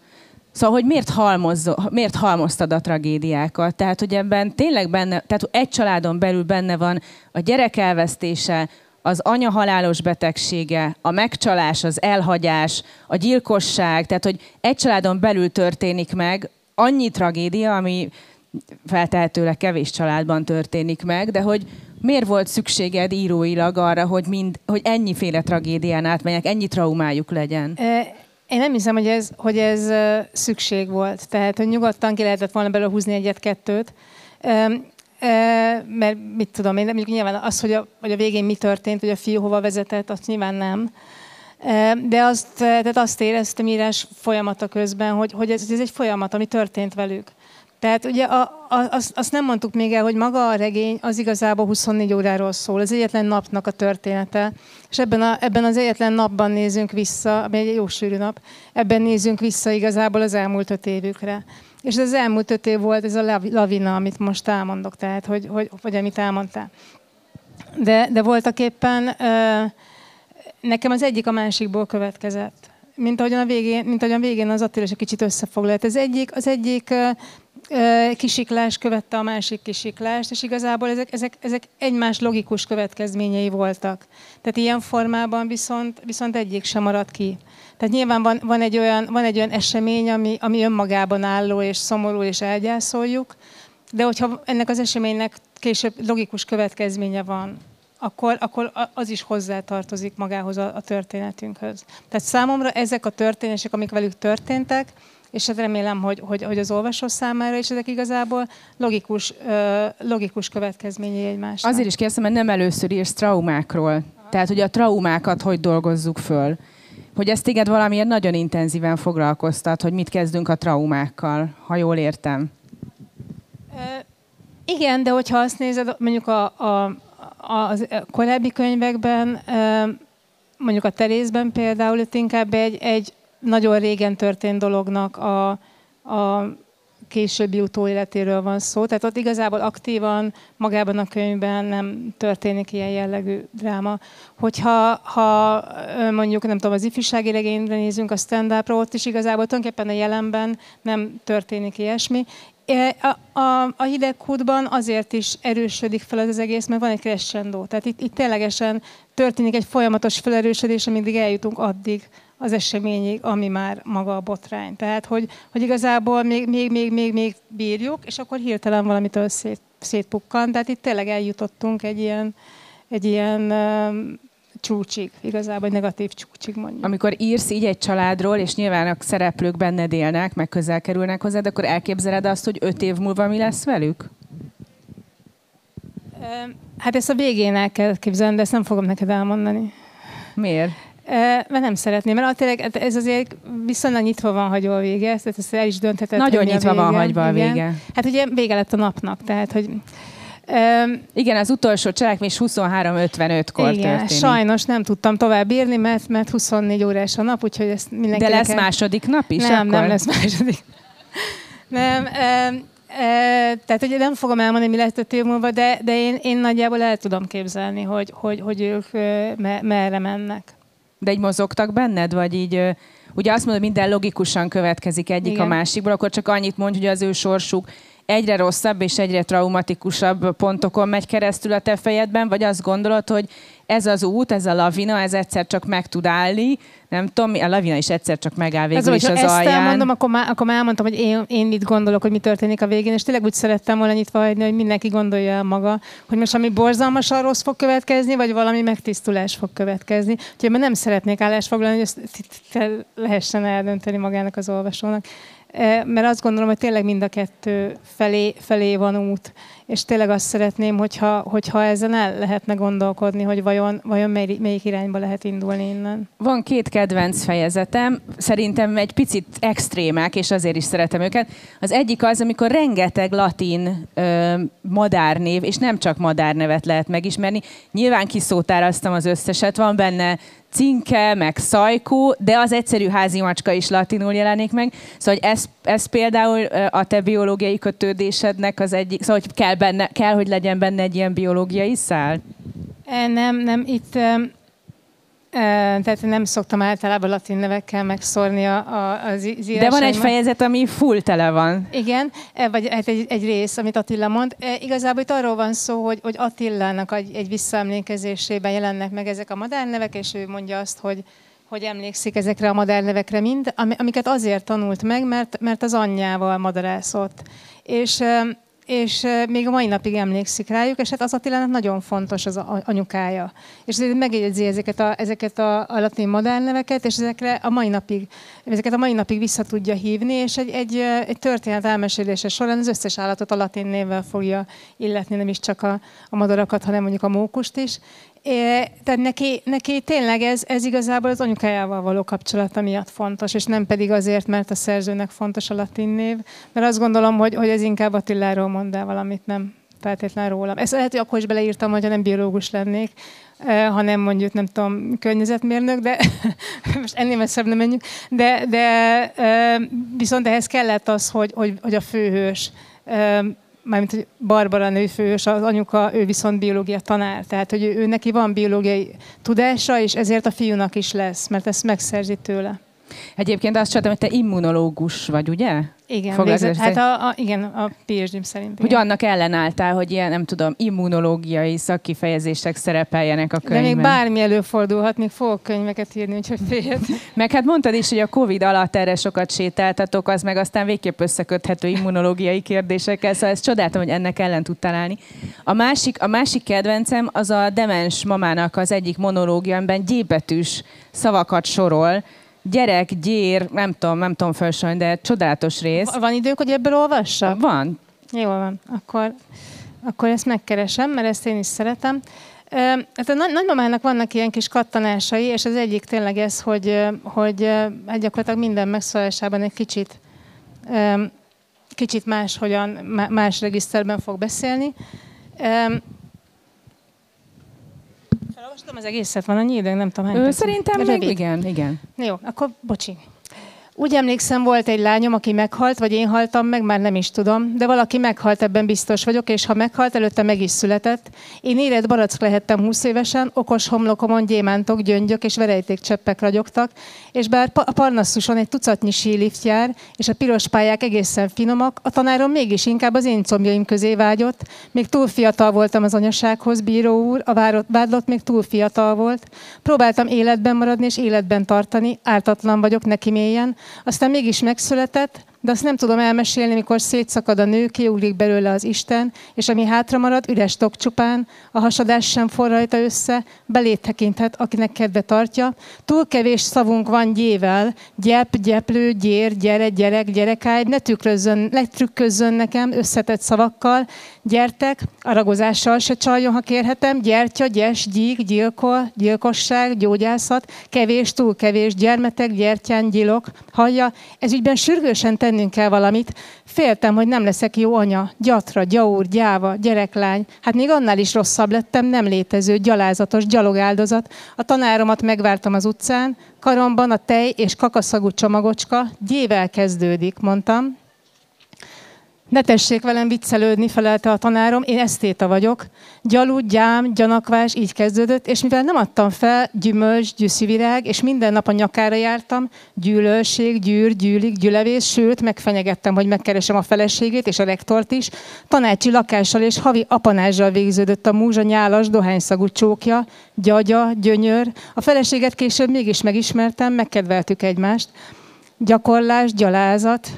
Szóval, hogy miért, halmozz, miért halmoztad a tragédiákat? Tehát, hogy ebben tényleg benne, tehát egy családon belül benne van a gyerek elvesztése, az anya halálos betegsége, a megcsalás, az elhagyás, a gyilkosság, tehát hogy egy családon belül történik meg annyi tragédia, ami feltehetőleg kevés családban történik meg, de hogy miért volt szükséged íróilag arra, hogy, mind, hogy ennyiféle tragédián átmenjek, ennyi traumájuk legyen? Én nem hiszem, hogy ez, hogy ez szükség volt. Tehát, hogy nyugodtan ki lehetett volna belőle húzni egyet-kettőt mert mit tudom én, mondjuk nyilván az, hogy a, hogy a végén mi történt, hogy a fiú hova vezetett, azt nyilván nem. De azt, tehát azt éreztem írás folyamata közben, hogy, hogy ez, ez egy folyamat, ami történt velük. Tehát ugye a, a, azt, azt nem mondtuk még el, hogy maga a regény az igazából 24 óráról szól. Ez egyetlen napnak a története. És ebben, a, ebben az egyetlen napban nézünk vissza, ami egy jó sűrű nap, ebben nézünk vissza igazából az elmúlt öt évükre. És ez az elmúlt öt év volt ez a lavina, amit most elmondok, tehát, hogy, hogy, vagy amit elmondtál. De, de voltak éppen nekem az egyik a másikból következett. Mint ahogyan a végén, mint ahogyan a végén az Attila is egy kicsit összefoglalt. Az egyik, az egyik kisiklás követte a másik kisiklást, és igazából ezek, ezek, ezek egymás logikus következményei voltak. Tehát ilyen formában viszont, viszont egyik sem maradt ki. Tehát nyilván van, van, egy, olyan, van egy olyan esemény, ami, ami önmagában álló és szomorú, és elgyászoljuk, de hogyha ennek az eseménynek később logikus következménye van, akkor, akkor az is hozzátartozik magához a, a történetünkhöz. Tehát számomra ezek a történések, amik velük történtek, és hát remélem, hogy, hogy, hogy az olvasó számára is ezek igazából logikus, logikus következményei egymásnak. Azért is kérdezem, mert nem először írsz traumákról. Tehát, hogy a traumákat hogy dolgozzuk föl. Hogy ezt téged valamiért nagyon intenzíven foglalkoztat, hogy mit kezdünk a traumákkal, ha jól értem. Igen, de hogyha azt nézed, mondjuk a, a, a, a korábbi könyvekben, mondjuk a Terészben például, itt inkább egy, egy nagyon régen történt dolognak a, a későbbi utóéletéről van szó. Tehát ott igazából aktívan magában a könyvben nem történik ilyen jellegű dráma. Hogyha ha mondjuk, nem tudom, az ifjúsági regényre nézünk, a stand ott is igazából tulajdonképpen a jelenben nem történik ilyesmi. A, a, a hidegkútban azért is erősödik fel az egész, mert van egy crescendo. Tehát itt, itt ténylegesen történik egy folyamatos felerősödés, amíg eljutunk addig az eseményig, ami már maga a botrány. Tehát, hogy, hogy igazából még, még, még, még, még bírjuk, és akkor hirtelen valamitől szét, szétpukkan. Tehát itt tényleg eljutottunk egy ilyen, egy ilyen um, csúcsig, igazából egy negatív csúcsig mondjuk. Amikor írsz így egy családról, és nyilván a szereplők benned élnek, meg közel kerülnek hozzád, akkor elképzeled azt, hogy öt év múlva mi lesz velük? Hát ezt a végén el kell képzelni, de ezt nem fogom neked elmondani. Miért? Mert nem szeretném, mert tényleg hát ez azért viszonylag nyitva van hagyva a vége, tehát ezt el is döntheted. Nagyon nyitva van hagyva a vége. Hát ugye vége lett a napnak, tehát hogy Um, igen, az utolsó cselekmény 23.55-kor igen, történik. sajnos nem tudtam tovább írni, mert, mert 24 órás a nap, úgyhogy ezt mindenki... De lesz kell... második nap is Nem, akkor? nem lesz második. nem, um, E, tehát ugye nem fogom elmondani, mi lesz a év múlva, de, de én, én nagyjából el tudom képzelni, hogy, hogy, hogy ők me, merre mennek. De így mozogtak benned, vagy így, ugye azt mondod, minden logikusan következik egyik Igen. a másikból, akkor csak annyit mondj, hogy az ő sorsuk egyre rosszabb és egyre traumatikusabb pontokon megy keresztül a te fejedben, vagy azt gondolod, hogy ez az út, ez a lavina, ez egyszer csak meg tud állni, nem tudom, a lavina is egyszer csak megáll végül ez, is az ezt alján. elmondom, akkor már, akkor már elmondtam, hogy én, én mit gondolok, hogy mi történik a végén, és tényleg úgy szerettem volna nyitva hagyni, hogy mindenki gondolja el maga, hogy most ami borzalmasan rossz fog következni, vagy valami megtisztulás fog következni. Úgyhogy én nem szeretnék állásfoglalni, hogy ezt lehessen eldönteni magának az olvasónak. Mert azt gondolom, hogy tényleg mind a kettő felé, felé van út, és tényleg azt szeretném, hogyha, hogyha ezen el lehetne gondolkodni, hogy vajon, vajon mely, melyik irányba lehet indulni innen. Van két kedvenc fejezetem, szerintem egy picit extrémek, és azért is szeretem őket. Az egyik az, amikor rengeteg latin ö, madárnév, és nem csak madárnevet lehet megismerni. Nyilván kiszótároztam az összeset, van benne cinke, meg szajkó, de az egyszerű házi macska is latinul jelenik meg. Szóval ez, ez például a te biológiai kötődésednek az egyik, szóval hogy kell, benne, kell, hogy legyen benne egy ilyen biológiai szál? E, nem, nem, itt tehát nem szoktam általában latin nevekkel megszórni a, a, az De van egy fejezet, ami full tele van. Igen, e, vagy hát egy, egy rész, amit Attila mond. E, igazából itt arról van szó, hogy, hogy Attilának egy, egy visszaemlékezésében jelennek meg ezek a madárnevek, és ő mondja azt, hogy, hogy emlékszik ezekre a madárnevekre mind, amiket azért tanult meg, mert, mert az anyjával madarászott. És és még a mai napig emlékszik rájuk, és hát az Attilának nagyon fontos az anyukája. És megjegyzi ezeket a, ezeket a, a latin neveket, és ezekre a mai napig, ezeket a mai napig vissza tudja hívni, és egy, egy, egy történet elmesélése során az összes állatot a latin névvel fogja illetni, nem is csak a, a madarakat, hanem mondjuk a mókust is. É, tehát neki, neki tényleg ez, ez igazából az anyukájával való kapcsolata miatt fontos, és nem pedig azért, mert a szerzőnek fontos a latin név, mert azt gondolom, hogy, hogy ez inkább Attiláról mond el valamit, nem feltétlenül rólam. Ezt lehet, hogy akkor is beleírtam, hogyha nem biológus lennék, eh, hanem mondjuk, nem tudom, környezetmérnök, de [LAUGHS] most ennél messzebb nem menjünk, de, de eh, viszont ehhez kellett az, hogy, hogy, hogy a főhős eh, mármint, hogy Barbara nőfős, az anyuka, ő viszont biológia tanár. Tehát, hogy ő, ő neki van biológiai tudása, és ezért a fiúnak is lesz, mert ezt megszerzi tőle. Egyébként azt csináltam, hogy te immunológus vagy, ugye? Igen, végzett, hát a, a, igen, a phd szerint. Hogy annak ellenálltál, hogy ilyen, nem tudom, immunológiai szakkifejezések szerepeljenek a könyvben. De még bármi előfordulhat, még fogok könyveket írni, úgyhogy fél. [LAUGHS] Meg hát mondtad is, hogy a Covid alatt erre sokat sétáltatok, az meg aztán végképp összeköthető immunológiai kérdésekkel, szóval ezt csodáltam, hogy ennek ellen tudtál állni. A másik, a másik kedvencem az a demens mamának az egyik monológia, amiben gyébetűs szavakat sorol, gyerek, gyér, nem tudom, nem tudom felsorolni, de csodálatos rész. Van idők, hogy ebből olvassa? Van. Jól van. Akkor, akkor ezt megkeresem, mert ezt én is szeretem. Hát a nagymamának vannak ilyen kis kattanásai, és az egyik tényleg ez, hogy, hogy hát gyakorlatilag minden megszólásában egy kicsit, kicsit más, hogyan, más regiszterben fog beszélni. Felolvastam az egészet, van annyi idő, nem tudom hány Ő, Szerintem még igen, igen. Jó, akkor bocsi. Úgy emlékszem, volt egy lányom, aki meghalt, vagy én haltam meg, már nem is tudom, de valaki meghalt, ebben biztos vagyok, és ha meghalt, előtte meg is született. Én érett barack lehettem 20 évesen, okos homlokomon gyémántok, gyöngyök és cseppek ragyogtak, és bár a Parnassuson egy tucatnyi sílift jár, és a piros pályák egészen finomak, a tanárom mégis inkább az én combjaim közé vágyott. Még túl fiatal voltam az anyasághoz, bíró úr, a vádlott még túl fiatal volt. Próbáltam életben maradni és életben tartani, ártatlan vagyok neki mélyen, aztán mégis megszületett, de azt nem tudom elmesélni, mikor szétszakad a nő, kiugrik belőle az Isten, és ami hátra marad, üres tok csupán, a hasadás sem forr össze, belét tekinthet, akinek kedve tartja. Túl kevés szavunk van gyével, gyep, gyeplő, gyér, gyere, gyerek, gyerekágy, ne trükközzön, ne trükközzön nekem összetett szavakkal, gyertek, aragozással se csaljon, ha kérhetem, gyertya, gyes, gyík, gyilkol, gyilkosság, gyógyászat, kevés, túl kevés, gyermetek, gyertyán, gyilok, hallja, ez ügyben sürgősen ten tennünk kell valamit. Féltem, hogy nem leszek jó anya, gyatra, gyaur, gyáva, gyereklány. Hát még annál is rosszabb lettem, nem létező, gyalázatos, gyalogáldozat. A tanáromat megvártam az utcán, karomban a tej és kakaszagú csomagocska, gyével kezdődik, mondtam. Ne tessék velem viccelődni, felelte a tanárom, én esztéta vagyok. Gyalú, gyám, gyanakvás, így kezdődött, és mivel nem adtam fel, gyümölcs, gyűszűvirág, és minden nap a nyakára jártam, gyűlölség, gyűr, gyűlik, gyülevés, sőt, megfenyegettem, hogy megkeresem a feleségét és a rektort is. Tanácsi lakással és havi apanással végződött a múzsa nyálas, dohányszagú csókja, gyagya, gyönyör. A feleséget később mégis megismertem, megkedveltük egymást. Gyakorlás, gyalázat,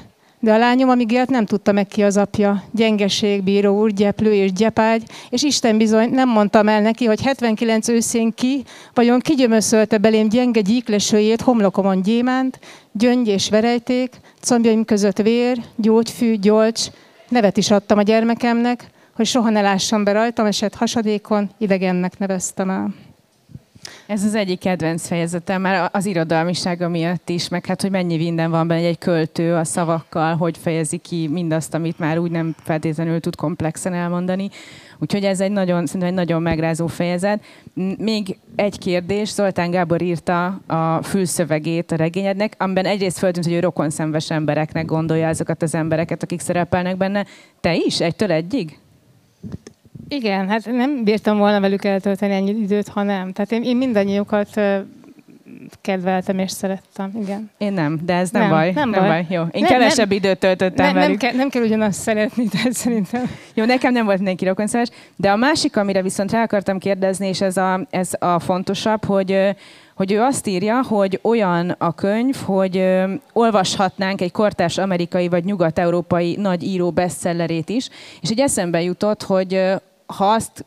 de a lányom, amíg élt, nem tudta meg ki az apja. Gyengeség, bíró úr, gyeplő és gyepágy, és Isten bizony nem mondtam el neki, hogy 79 őszén ki, vajon kigyömöszölte belém gyenge gyíklesőjét homlokomon gyémánt, gyöngy és verejték, combjaim között vér, gyógyfű, gyolcs, nevet is adtam a gyermekemnek, hogy soha ne lássam be rajtam esett hasadékon, idegennek neveztem el. Ez az egyik kedvenc fejezetem, már az irodalmisága miatt is, meg hát, hogy mennyi minden van benne egy költő a szavakkal, hogy fejezi ki mindazt, amit már úgy nem feltétlenül tud komplexen elmondani. Úgyhogy ez egy nagyon, szerintem egy nagyon megrázó fejezet. Még egy kérdés, Zoltán Gábor írta a fülszövegét a regényednek, amiben egyrészt föltűnt, hogy ő rokonszenves embereknek gondolja azokat az embereket, akik szerepelnek benne. Te is? Egytől egyig? Igen, hát nem bírtam volna velük eltölteni ennyi időt, ha nem. Tehát én, én mindannyiukat kedveltem és szerettem, igen. Én nem, de ez nem, nem baj. Nem, nem baj. baj. Jó. Én nem, kevesebb nem, időt töltöttem nem, velük. Nem, kell, nem kell ugyanazt szeretni, tehát szerintem. Jó, nekem nem volt mindenki rokonszeres, de a másik, amire viszont rá akartam kérdezni, és ez a, ez a fontosabb, hogy hogy ő azt írja, hogy olyan a könyv, hogy ö, olvashatnánk egy kortárs amerikai vagy nyugat-európai nagy író bestsellerét is, és egy eszembe jutott, hogy ö, ha azt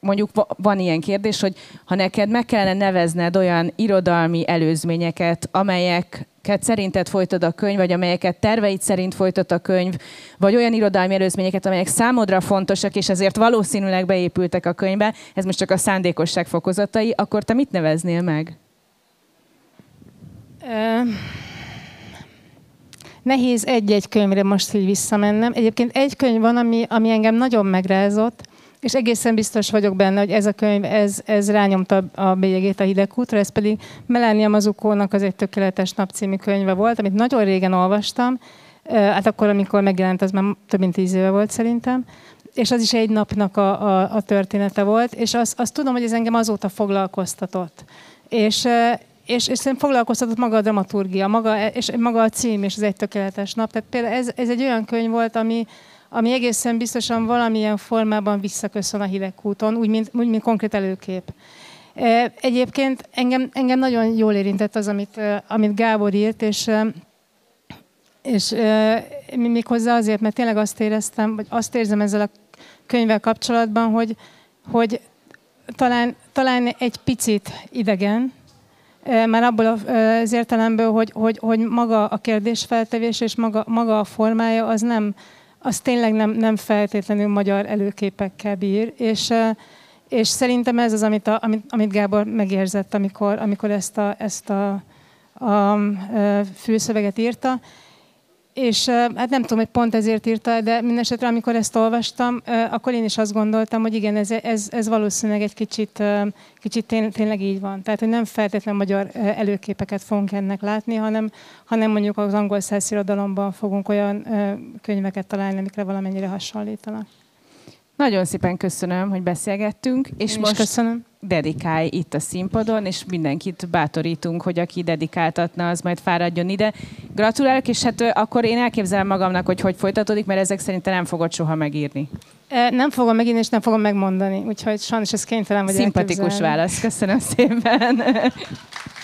mondjuk van ilyen kérdés, hogy ha neked meg kellene nevezned olyan irodalmi előzményeket, amelyeket szerinted folytat a könyv, vagy amelyeket terveid szerint folytat a könyv, vagy olyan irodalmi előzményeket, amelyek számodra fontosak, és ezért valószínűleg beépültek a könyvbe, ez most csak a szándékosság fokozatai, akkor te mit neveznél meg? nehéz egy-egy könyvre most így visszamennem. Egyébként egy könyv van, ami, ami engem nagyon megrázott, és egészen biztos vagyok benne, hogy ez a könyv, ez, ez rányomta a bélyegét a hidegkútra, ez pedig Melania Mazukónak az Egy tökéletes nap című könyve volt, amit nagyon régen olvastam, hát akkor, amikor megjelent, az már több mint tíz éve volt szerintem, és az is egy napnak a, a, a története volt, és azt, azt tudom, hogy ez engem azóta foglalkoztatott. És, és, és szerintem foglalkoztatott maga a dramaturgia, maga, és maga a cím, és az egy tökéletes nap. Tehát például ez, ez egy olyan könyv volt, ami, ami egészen biztosan valamilyen formában visszaköszön a hidegkúton, úgy, mint, úgy, mint konkrét előkép. Egyébként engem, engem nagyon jól érintett az, amit, amit Gábor írt, és, és méghozzá azért, mert tényleg azt éreztem, vagy azt érzem ezzel a könyvvel kapcsolatban, hogy, hogy talán, talán egy picit idegen, már abból az értelemből, hogy, hogy, hogy maga a kérdésfeltevés és maga, maga a formája az nem, az tényleg nem, nem feltétlenül magyar előképekkel bír, és, és szerintem ez az, amit, a, amit, amit Gábor megérzett, amikor, amikor ezt a, ezt a, a, a fülszöveget írta. És hát nem tudom, hogy pont ezért írta, de mindesetre, amikor ezt olvastam, akkor én is azt gondoltam, hogy igen, ez, ez, ez valószínűleg egy kicsit, kicsit tény, tényleg így van. Tehát, hogy nem feltétlen magyar előképeket fogunk ennek látni, hanem, hanem mondjuk az angol szirodalomban fogunk olyan könyveket találni, amikre valamennyire hasonlítanak. Nagyon szépen köszönöm, hogy beszélgettünk, és Én most köszönöm. Dedikálj itt a színpadon, és mindenkit bátorítunk, hogy aki dedikáltatna, az majd fáradjon ide. Gratulálok, és hát akkor én elképzelem magamnak, hogy hogy folytatódik, mert ezek szerint nem fogod soha megírni. Nem fogom megírni, és nem fogom megmondani, úgyhogy sajnos ez kénytelen vagy Szimpatikus válasz, köszönöm szépen. [LAUGHS]